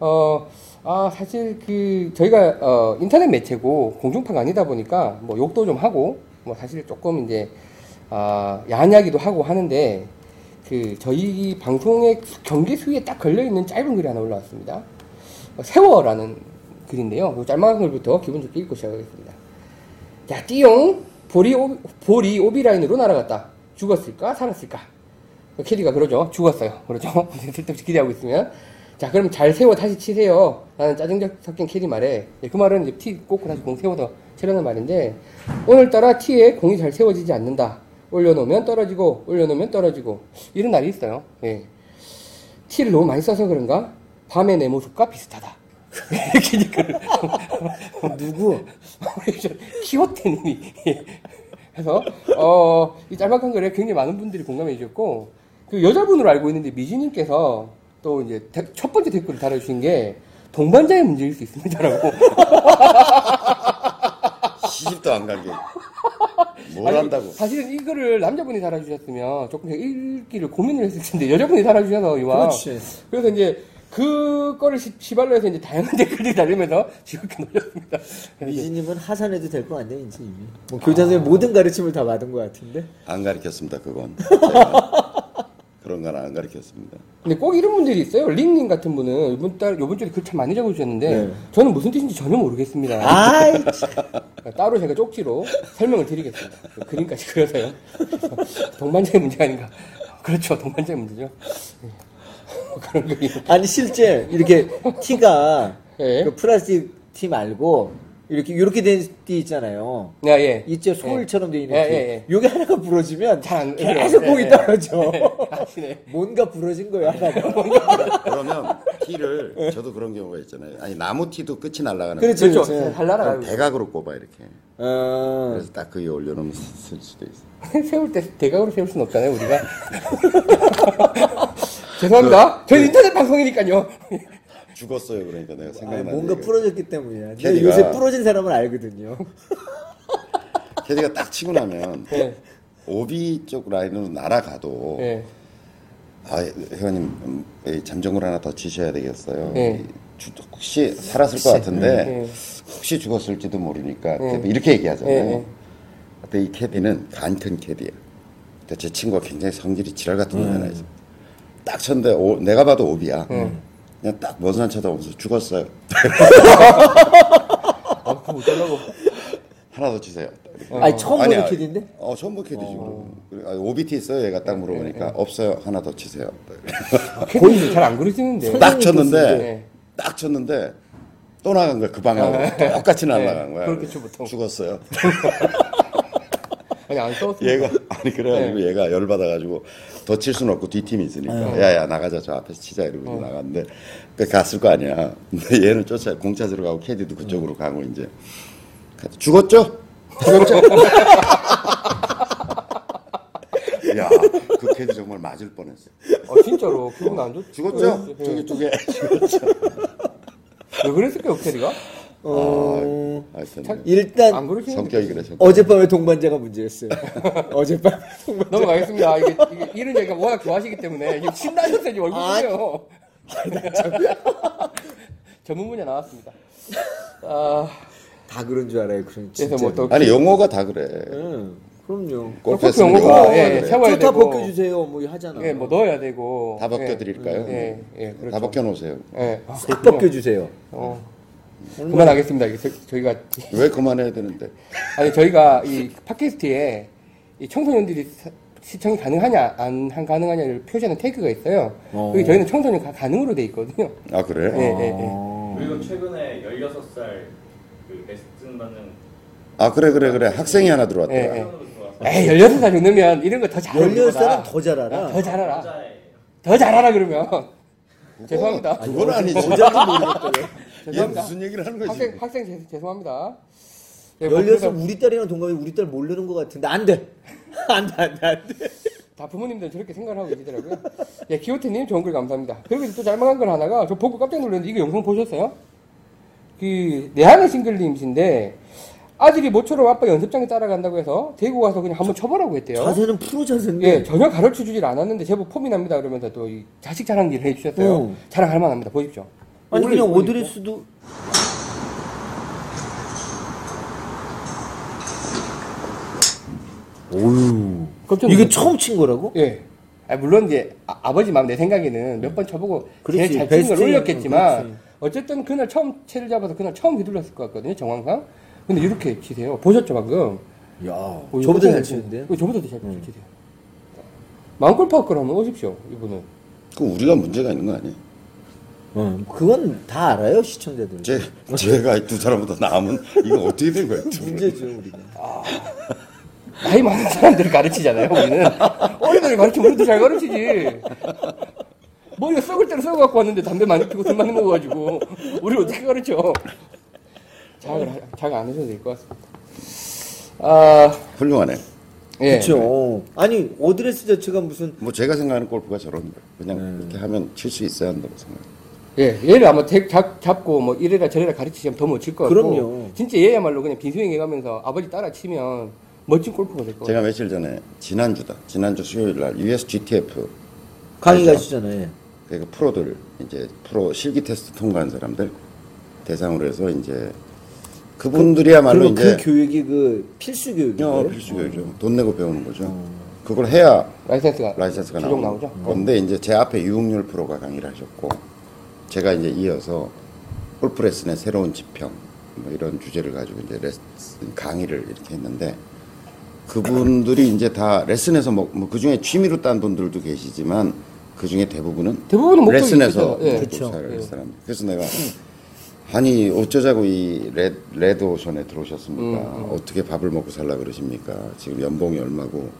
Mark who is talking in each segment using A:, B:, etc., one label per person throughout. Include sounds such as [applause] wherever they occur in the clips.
A: 어, 아, 사실 그, 저희가, 어, 인터넷 매체고 공중파가 아니다 보니까 뭐 욕도 좀 하고, 뭐 사실 조금 이제, 아, 야한 이야기도 하고 하는데, 그, 저희 방송의 경계 수위에 딱 걸려 있는 짧은 글이 하나 올라왔습니다. 어, 세워라는 글인데요. 그 짤막한 글부터 기분 좋게 읽고 시작하겠습니다. 자, 띠용, 볼이, 오, 볼이 오비라인으로 날아갔다. 죽었을까? 살았을까? 캐디가 그러죠. 죽었어요. 그러죠. [laughs] 쓸데없이 기대하고 있으면. 자, 그럼 잘 세워 다시 치세요. 라는 짜증 섞인 캐디 말에. 예, 그 말은 이제 티 꽂고 다시 공 세워서 치려는 말인데, 오늘따라 티에 공이 잘 세워지지 않는다. 올려놓으면 떨어지고, 올려놓으면 떨어지고. 이런 날이 있어요. 예. 티를 너무 많이 써서 그런가? 밤의 내 모습과 비슷하다. [laughs] 캐디글. [laughs]
B: 누구? [laughs]
A: 키워테님이. 해서, 어, 이 짤막한 글에 굉장히 많은 분들이 공감해 주셨고, 그 여자분으로 알고 있는데 미지님께서 또 이제 대- 첫 번째 댓글을 달아주신 게 동반자의 문제일 수 있습니다라고. [laughs]
C: 시집도 안 간 게. 뭘
A: 아니,
C: 한다고.
A: 사실은 이거를 남자분이 달아주셨으면 조금 읽기를 고민을 했을 텐데 여자분이 달아주셔서 이와.
B: 그렇지.
A: 그래서 이제 그거를 시, 시발로 해서 이제 다양한 [laughs] 댓글들이 달리면서 지겹게 놀렸습니다.
B: 미지님은 하산해도 될 거 아니야 이제 이미. 뭐 교장선생 모든 가르침을 다 받은 것 같은데.
C: 안 가르쳤습니다, 그건. [laughs] 그런 건 안 가르쳤습니다.
A: 근데 꼭 이런 분들이 있어요. 링님 같은 분은 이번 달, 이번 주에 글 참 많이 적어주셨는데
B: 네.
A: 저는 무슨 뜻인지 전혀 모르겠습니다. [laughs]
B: 아이,
A: 따로 제가 쪽지로 설명을 드리겠습니다. 그 그림까지 그려서요. [laughs] 동반자의 문제 아닌가. 그렇죠. 동반자의 문제죠. 네. [laughs] 그런 그림.
B: 아니 실제 이렇게 티가
A: 예.
B: 그 플라스틱 티 말고 이렇게 이렇게 된티 있잖아요.
A: 야, 예.
B: 이제 소울처럼 돼 있는
A: 예,
B: 티.
A: 예, 예.
B: 요게 하나가 부러지면
A: 잘안
B: 계속
A: 예,
B: 공이
A: 예.
B: 떨어져. [laughs]
A: 아시네.
B: 뭔가 부러진 거예요 하나가. [laughs]
C: 그러면 티를, 저도 그런 경우가 있잖아요. 아니, 나무 티도 끝이 날아가는
B: 그렇죠.
C: 거예요.
A: 그렇죠.
B: 그렇죠.
A: 잘 날아가요.
C: 대각으로 꼽아, 이렇게.
B: 어,
C: 그래서 딱 그 위에 올려놓으면 쓸 수도 있어. [laughs]
A: 세울 때 대각으로 세울 수는 없잖아요, 우리가. 죄송합니다. 저희 인터넷 방송이니까요.
C: 죽었어요, 그러니까 내가
B: 아니,
C: 생각나는
B: 뭔가
C: 얘기가.
B: 부러졌기 때문이야. 근데
C: 캐디가-
B: 요새 부러진 사람을 알거든요. [laughs]
C: 캐디가 딱 치고 나면
A: 예.
C: 오비 쪽 라인으로 날아가도
A: 예.
C: 아 회원님 음, 이 잠정을 하나 더 치셔야 되겠어요.
A: 네.
C: 이 주- 혹시 살았을 것 같은데
A: 네.
C: 혹시 죽었을지도 모르니까
A: 네.
C: 이렇게 얘기하잖아요.
A: 네.
C: 근데 이 캐디는 간큰 캐디야. 근데 제 친구가 굉장히 성질이 지랄 같은 놈이 하나 있어. 딱 쳤는데 오- 내가 봐도 오비야. 그냥 딱 먼산 쳐다보면서 죽었어요.
A: 아, 그거 어쩌려고.
C: 하나 더 치세요.
B: 아니 처음
C: 아니야.
B: 보는 캐디인데?
C: 어 처음 본 캐디지. 그럼. 아, 오비티 있어요? 얘가 딱 물어보니까 없어요. 하나 더 치세요.
A: 캐디 잘안 그러시는데.
C: 딱 쳤는데
A: 네.
C: 딱 쳤는데 또 나간 거야 그 방향으로 똑같이 날아간 거야.
A: 그렇게 쳐, 보통.
C: 죽었어요. [laughs]
A: 아니, 안 써왔습니다.
C: 얘가 아니 그래가지고 얘가 열 받아가지고 더 칠 수는 없고 뒷팀이 있으니까 야야 나가자 저 앞에서 치자 이러고 나갔는데 그 갔을 거 아니야. 근데 얘는 쫓아 공 찾으러 가고 캐디도 그쪽으로 가고 이제 죽었죠? 죽었죠? [laughs] 야 그 캐디 정말 맞을 뻔했어.
A: 어, 진짜로. 기분 안 좋,
C: 죽었죠?
A: 네.
C: 저기 두 개. [laughs]
A: 왜 그랬을까요, 캐디가?
B: 어,
C: 하 여튼
B: 일단.
C: 성격이 그래. 성격.
B: 어젯밤에 동반자가 문제였어요. [laughs] 어젯밤 동반.
A: 넘어가겠습니다. 이게, 이게 이런 얘기가 워낙 좋아하시기 때문에 신나셨어요, 지금 얼굴
B: 아,
A: 보세요. [laughs] 전문 분야 나왔습니다. 아,
B: 다 그런 줄 알아요.
A: 그래서
B: 진짜.
A: 뭐 또.
C: 아니 용어가 다 그래.
B: 응, 그럼요.
C: 골프
A: 용어가 예,
C: 그래.
A: 세워야
B: 좋다
A: 되고.
B: 벗겨주세요. 뭐 하잖아.
A: 예, 뭐 넣어야 되고.
C: 다 벗겨드릴까요?
A: 예, 예, 그렇죠.
C: 다 벗겨놓으세요.
A: 예. 아,
B: 싹 벗겨주세요.
A: 어. 그만하겠습니다. 이게 저, 저희가
C: 왜 그만해야 되는데? [laughs]
A: 아니 저희가 이 팟캐스트에 이 청소년들이 사- 시청이 가능하냐 안 한- 가능하냐를 표시하는 태그가 있어요.
B: 어.
A: 저희는 청소년 가, 가능으로 돼 있거든요.
C: 아 그래?
A: 예, 예, 예.
B: 어.
D: 그리고 최근에 16살 그 베스트 받는
C: 아 그래 그래 그래 학생이 하나
A: 예.
D: 사람으로 들어와서
A: 에이 16살 정도면 이런 거 더 잘하는
B: 16살은 더 잘 알아.
A: 더 잘 알아. 더 잘 알아 그러면. 죄송합니다.
C: 그건 아니지. 얘
A: 죄송합니다.
C: 무슨 얘기를 하는 거지?
A: 학생 학생 죄, 죄송합니다. 예, 뭐
B: 16살
A: 그래서
B: 우리 딸이랑 동갑이 우리 딸 모르는 것 같은데 안 돼. [laughs] 안 돼, 안 돼, 안 돼.
A: 다 부모님들은 저렇게 생각을 하고 계시더라고요. 예, 기호태님 좋은 글 감사합니다. 그리고 또 잘못한 걸 하나가 저 보고 깜짝 놀랐는데 이거 영상 보셨어요? 그 내한의 싱글님이신데 아들이 모처럼 아빠 연습장에 따라간다고 해서 대구 가서 그냥 한번 쳐보라고 했대요.
B: 자세는 프로 자세인데.
A: 예, 전혀 가르쳐 주질 않았는데 제법 폼이 납니다. 그러면서 또 이 자식 자랑기를 해주셨어요.
B: 음.
A: 자랑할 만합니다. 보십시오.
B: 아니
A: 오래
B: 그냥. 오드레스도 오유
A: 깜짝
B: 이게. 처음 친 거라고?
A: 예. 아, 물론 이제 아, 버지 마음 내 생각에는 몇 번 쳐보고
B: 그렇지,
A: 제일 잘 치는 걸 올렸겠지만
B: 그렇지.
A: 어쨌든 그날 처음 채를 잡아서 그날 처음 휘둘렀을 것 같거든요 정황상. 근데 이렇게 치세요. 보셨죠 방금?
B: 야
A: 어,
B: 저보다 잘 치는데요?
A: 이거 저보다 더잘 치세요. 마음골 파크를 한번 오십시오 이분은.
C: 그 우리가 문제가 있는 거 아니에요?
B: 어, 그건 다 알아요 시청자들.
C: 제 제가 두 사람보다 나으면 이거 어떻게 된 거예요?
B: 문제죠 우리가.
A: 나이 많은 사람들을 가르치잖아요 우리는. 어린애를 가르치면 우리도 잘 가르치지. 머리가 썩을 대로 썩어갖고 왔는데 담배 많이 피고 술 많이 먹어가지고 우리를 어떻게 가르쳐? 자학을 하- 자학 안 하셔도 될 것 같습니다. 아
C: 훌륭하네.
A: 예.
B: 그렇죠. 아니 오드레스 자체가 무슨
C: 뭐 제가 생각하는 골프가 저런 거예요. 그냥
A: 네.
C: 이렇게 하면 칠 수 있어야 한다고 생각해요.
A: 예, 얘를 아마 대- 잡, 잡고 뭐 이래라 저래라 가르치시면 더못칠것 같고
B: 그럼요.
A: 진짜 얘야말로 그냥 빈스윙 해가면서 아버지 따라 치면 멋진 골프가 될 것 같아요.
C: 제가 며칠 전에 지난주다. 지난주 수요일 날 US GTF
B: 강의. 가시잖아요.
C: 그 프로들 이제 프로 실기 테스트 통과한 사람들 대상으로 해서 이제 그분들이야말로
B: 그리고
C: 이제
B: 그 교육이 그 필수
C: 어,
B: 교육인가요?
C: 필수 교육이죠. 돈 내고 배우는 거죠. 그걸 해야
A: 라이센스가
C: 라이센스가
A: 최종
C: 나오죠.
A: 나오죠.
C: 그런데 이제 제 앞에 유흥률 프로가 강의를 하셨고 제가 이제 이어서 골프 레슨의 새로운 지평 뭐 이런 주제를 가지고 이제 레슨 강의를 이렇게 했는데 그분들이 이제 다 레슨에서 뭐그 중에 취미로 딴 분들도 계시지만 그 중에 대부분은
A: 대부분은 목적이
C: 레슨에서.
A: 예.
C: 살아요,
A: 예.
C: 사람. 그래서 내가 아니 어쩌자고 이 레, 레드 오션에 들어오셨습니까?
A: 음,
C: 어떻게 밥을 먹고 살라 그러십니까? 지금 연봉이 얼마고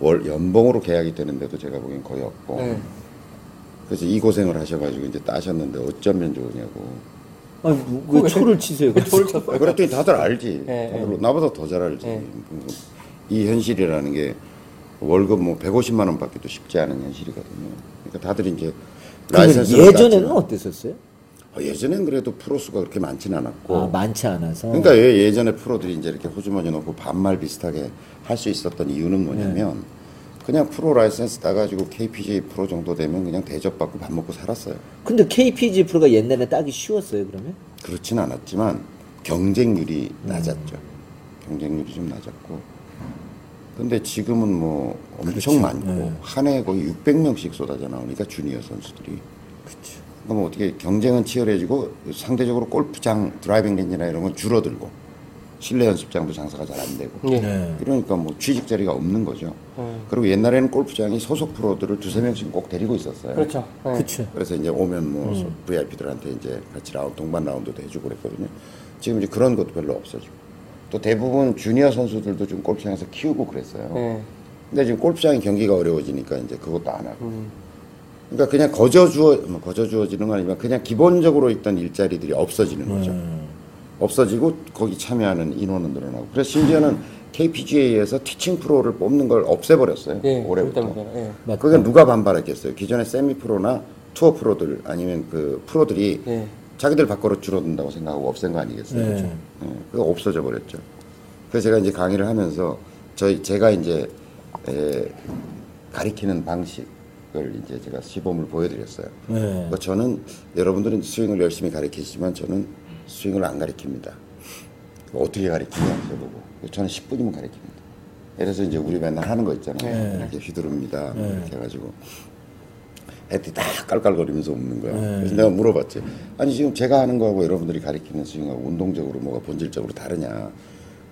C: 월 연봉으로 계약이 되는데도 제가 보기엔 거의 없고
A: 네.
C: 그래서 이 고생을 하셔가지고 이제 따셨는데 어쩌면 좋으냐고
B: 아니 왜
A: 왜-
B: 초를 치세요?
A: 왜돌 쳤어요?
C: 그랬더니 다들 알지
A: 네,
C: 다들 나보다 더 잘 알지
A: 네.
C: 이 현실이라는 게 월급 뭐 150만 원 받기도 쉽지 않은 현실이거든요 그러니까 다들 이제
B: 그러면
C: 라이센스를
B: 예전에는 어땠었어요?
C: 어, 예전엔 그래도 프로수가 그렇게 많지는 않았고
B: 아 많지 않아서.
C: 그러니까 왜 예전에 프로들이 이제 이렇게 호주머니 넣고 반말 비슷하게 할 수 있었던 이유는 뭐냐면
B: 네.
C: 그냥 프로 라이센스 따가지고 KPGA 프로 정도 되면 그냥 대접받고 밥 먹고 살았어요.
B: 근데 KPGA 프로가 옛날에 따기 쉬웠어요 그러면?
C: 그렇진 않았지만 경쟁률이
B: 음.
C: 낮았죠. 경쟁률이 좀 낮았고. 근데 지금은 뭐 엄청
B: 그렇죠.
C: 많고
B: 네.
C: 한 해에 거의 600명씩 쏟아져 나오니까 주니어 선수들이.
B: 그렇죠.
C: 그럼 뭐 어떻게 경쟁은 치열해지고 상대적으로 골프장 driving range나 이런 건 줄어들고 실내 연습장도 장사가 잘 안 되고
A: 예.
B: 네.
C: 그러니까 뭐 취직 자리가 없는 거죠.
A: 음.
C: 그리고 옛날에는 골프장이 소속 프로들을 두세 명씩 꼭 데리고 있었어요.
A: 그렇죠. 예.
B: 그렇죠.
C: 그래서 이제 오면 뭐
A: 음.
C: VIP들한테 이제 같이 라운드 동반 라운드도 해주고 그랬거든요. 지금 이제 그런 것도 별로 없어지고 또 대부분 주니어 선수들도 좀 골프장에서 키우고 그랬어요.
A: 예.
C: 근데 지금 골프장이 경기가 어려워지니까 이제 그것도 안 하고.
A: 음.
C: 그러니까 그냥 거저 주어 뭐 거저 주어지는 건 아니지만 그냥 기본적으로 있던 일자리들이 없어지는 거죠.
B: 음.
C: 없어지고 거기 참여하는 인원은 늘어나고. 그래서 심지어는 KPGA에서 티칭 프로를 뽑는 걸 없애버렸어요.
A: 예.
C: 올해부터.
A: 예.
C: 그게 누가 반발했겠어요? 기존의 세미 프로나 투어 프로들 아니면 그 프로들이
A: 예.
C: 자기들 밖으로 줄어든다고 생각하고 없앤 거 아니겠어요?
B: 네.
C: 그렇죠? 예, 그거 없어져 버렸죠. 그래서 제가 이제 강의를 하면서 저희 제가 이제 에, 가리키는 방식을 이제 제가 시범을 보여드렸어요.
B: 네.
C: 저는 여러분들은 스윙을 열심히 가르치시지만 저는 스윙을 안 가르칩니다. 어떻게 가르치냐 저보고 저는 10분이면 가르칩니다. 그래서 이제 우리 맨날 하는 거 있잖아요.
B: 네.
C: 이렇게 휘두릅니다. 뭐 이렇게 해가지고 애들이 다 깔깔거리면서 웃는 거야. 그래서 내가 물어봤지. 아니 지금 제가 하는 거하고 여러분들이 가르치는 스윙하고 운동적으로 뭐가 본질적으로 다르냐.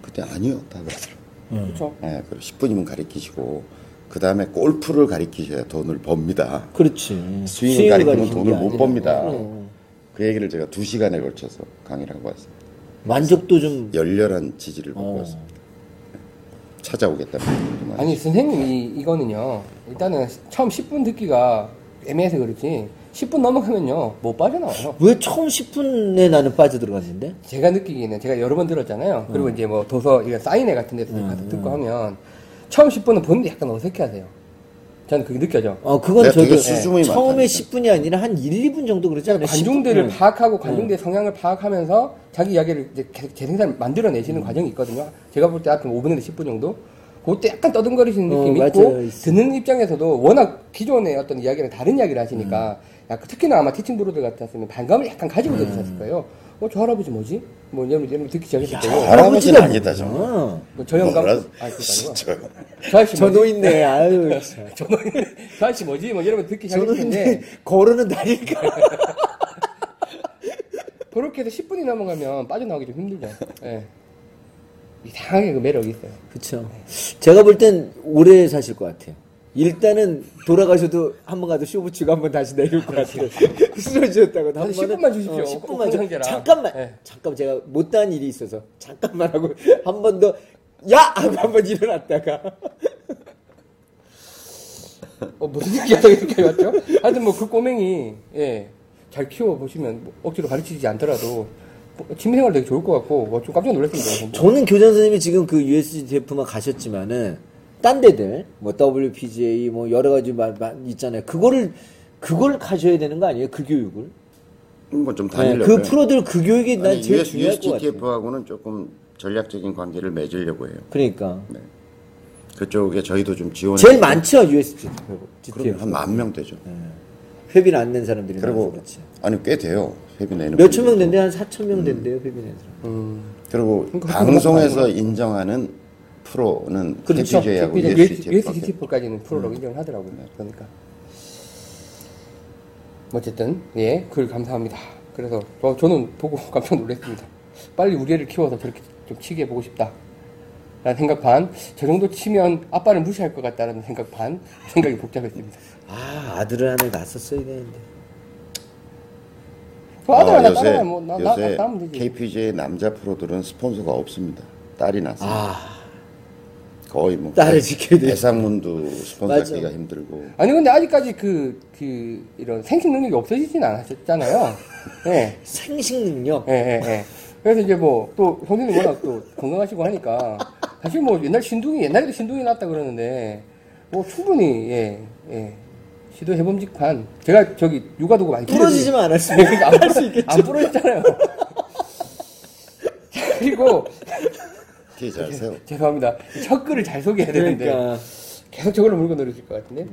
C: 그때 아니요. 다 그러더라고요.
A: 그렇죠.
C: 네, 그럼 10분이면 가르치시고 그 다음에 골프를 가르치셔야 돈을 법니다.
B: 그렇지.
C: 스윙을
B: 가리키는
C: 돈을
B: 게
C: 못. 법니다.
B: 그럼.
C: 그 얘기를 제가 두 시간에 걸쳐서 강의를 하고 왔습니다.
B: 만족도 좀
C: 열렬한 지지를 받고
B: 어.
C: 왔습니다. 찾아오겠다는 분들도 많이
A: 아니 선생님이 이거는요. 일단은 처음 10분 듣기가 애매해서 그렇지. 10분 넘어가면요 못 빠져나와요.
B: 왜 처음 10분에 나는 빠져 들어갔는데?
A: 제가 느끼기에는 제가 여러 번 들었잖아요. 그리고 이제 뭐 도서 이런 사인회 같은 데서 가서 듣고 하면 처음 10분은 본인도 약간 어색해하세요. 저는 그게 느껴져.
B: 어 그건
C: 내가
B: 저도
C: 수줍음이
B: 처음에
C: 많다니까.
B: 10분이 아니라 한 1, 2분 정도 그러지 않아요?
A: 관중들을
B: 10분?
A: 파악하고 관중들의 성향을 파악하면서 자기 이야기를 이제 계속 재생산 만들어내시는 과정이 있거든요. 제가 볼때 하여튼 5분에서 10분 정도. 그때 약간 떠듬거리시는
B: 어,
A: 느낌이
B: 맞아요,
A: 있고
B: 있어.
A: 듣는 입장에서도 워낙 기존의 어떤 이야기랑 다른 이야기를 하시니까
B: 음.
A: 약간 특히나 아마 teaching 프로들 같았으면 반감을 약간 가지고 들으셨을 거예요. 어, 저 할아버지 뭐지? 뭐 이런 이런 듣기 시작했을 거고.
C: 할아버지는 아니다 정말.
B: 어.
A: 저 영감,
C: 뭐라-
A: 아, 아니고.
C: 저-
A: 저 아저씨
B: 저
A: 뭐지?
B: 노인네 아유 [laughs] 참.
A: 저 노인, 저 아저씨 뭐지? 뭐 이러면 듣기
B: 저 노인네
A: 시작했는데
B: 걸어는 다니니까
A: 그렇게 해서 10분이 넘어가면 빠져나오기 좀 힘들죠. 예. 이상하게 그 매력이 있어요.
B: 그쵸 제가 볼 땐 오래 사실 것 같아요 일단은 돌아가셔도 한 번 가도 쇼부 치고 한번 다시 내릴 것 같아요 쓰러지셨다고 [laughs]
A: 한한
B: 번은
A: 10분만 주십시오.
B: 어, 10분만 줘.
A: 오픈상제라.
B: 잠깐만
A: 네.
B: 잠깐 제가 못다한 일이 있어서 잠깐만 하고 [laughs] 한 번 더 야! 하고 한 번 일어났다가 [laughs]
A: 어, 무슨 얘기 하다가 이렇게 왔죠? 하여튼 뭐 그 꼬맹이, 예, 잘 키워 보시면 뭐 억지로 가르치지 않더라도 뭐 취미 생활 되게 좋을 것 같고, 뭐 좀 깜짝 놀랐습니다.
B: 저는 교장 선생님이 지금 그 USG 대표만 가셨지만은 딴 데들 뭐 WPGA 뭐 여러 가지 마, 마, 있잖아요. 그거를 그걸 가셔야 되는 거 아니에요? 그 교육을?
C: 뭐좀
B: 네,
C: 다니려고.
B: 그 프로들 그 교육이 난
C: 아니,
B: 제일
C: US,
B: 중요할 것 같아요.
C: USGTF하고는 조금 전략적인 관계를 맺으려고 해요.
B: 그러니까
C: 그쪽에 저희도 좀 지원.
B: 제일 많죠 USG
C: 그럼. 한만 명 되죠.
B: 회비를 안 낸 사람들이
C: 그리고
B: 그렇지.
C: 아니 꽤 돼요. 회비 내는.
B: 몇천 명. 된대 한 4천 명 된대요 회비 낸 사람.
C: 그리고
A: 그러니까
C: 방송에서 인정하는 프로는
B: 그렇죠.
C: KPJ하고
A: 그냥
C: USGTF.
A: USGTF까지는 프로로 인정을 하더라고요. 그러니까. 어쨌든, 예, 글 감사합니다. 그래서 저, 저는 보고 [laughs] 깜짝 놀랐습니다. 빨리 우리 애를 키워서 저렇게 좀 치게 해보고 싶다. 라는 생각 반, 저 정도 치면 아빠를 무시할 것 같다는 생각 반, 생각이 복잡했습니다.
B: 아 아들을 하나 낳았었어야 되는데.
A: 그 아들 하나
C: 요새
A: 따라야 뭐, 나, 나,
C: 요새
A: 나, 되지.
C: KPJ 남자 프로들은 스폰서가 없습니다. 딸이 났어요.
B: 아
C: 거의 뭐
B: 딸을 지켜야 돼요.
C: 대상문도 스폰서
B: 맞아.
C: 하기가 힘들고.
A: 아니, 근데 아직까지 그, 그, 이런 생식 능력이 없어지진 않았잖아요. [laughs] 예.
B: 생식 능력.
A: 예, 예, 예. 그래서 이제 뭐, 또, 형님이 워낙 또 건강하시고 하니까, 사실 뭐, 옛날 신둥이, 옛날에도 신둥이 났다 그러는데, 뭐, 충분히, 예, 예. 시도해 봄직한, 제가 저기, 육아 도구 많이
B: 부러지지만
A: 그러니까 [laughs] 안, 부러,
B: 있겠죠.
A: 안 부러졌잖아요. [laughs] 그리고,
C: 되게 잘 세요.
A: 죄송합니다. 첫 글을 잘 소개해야 되는데,
B: 그러니까
A: 계속 저걸로 물고 늘어질 것 같은데.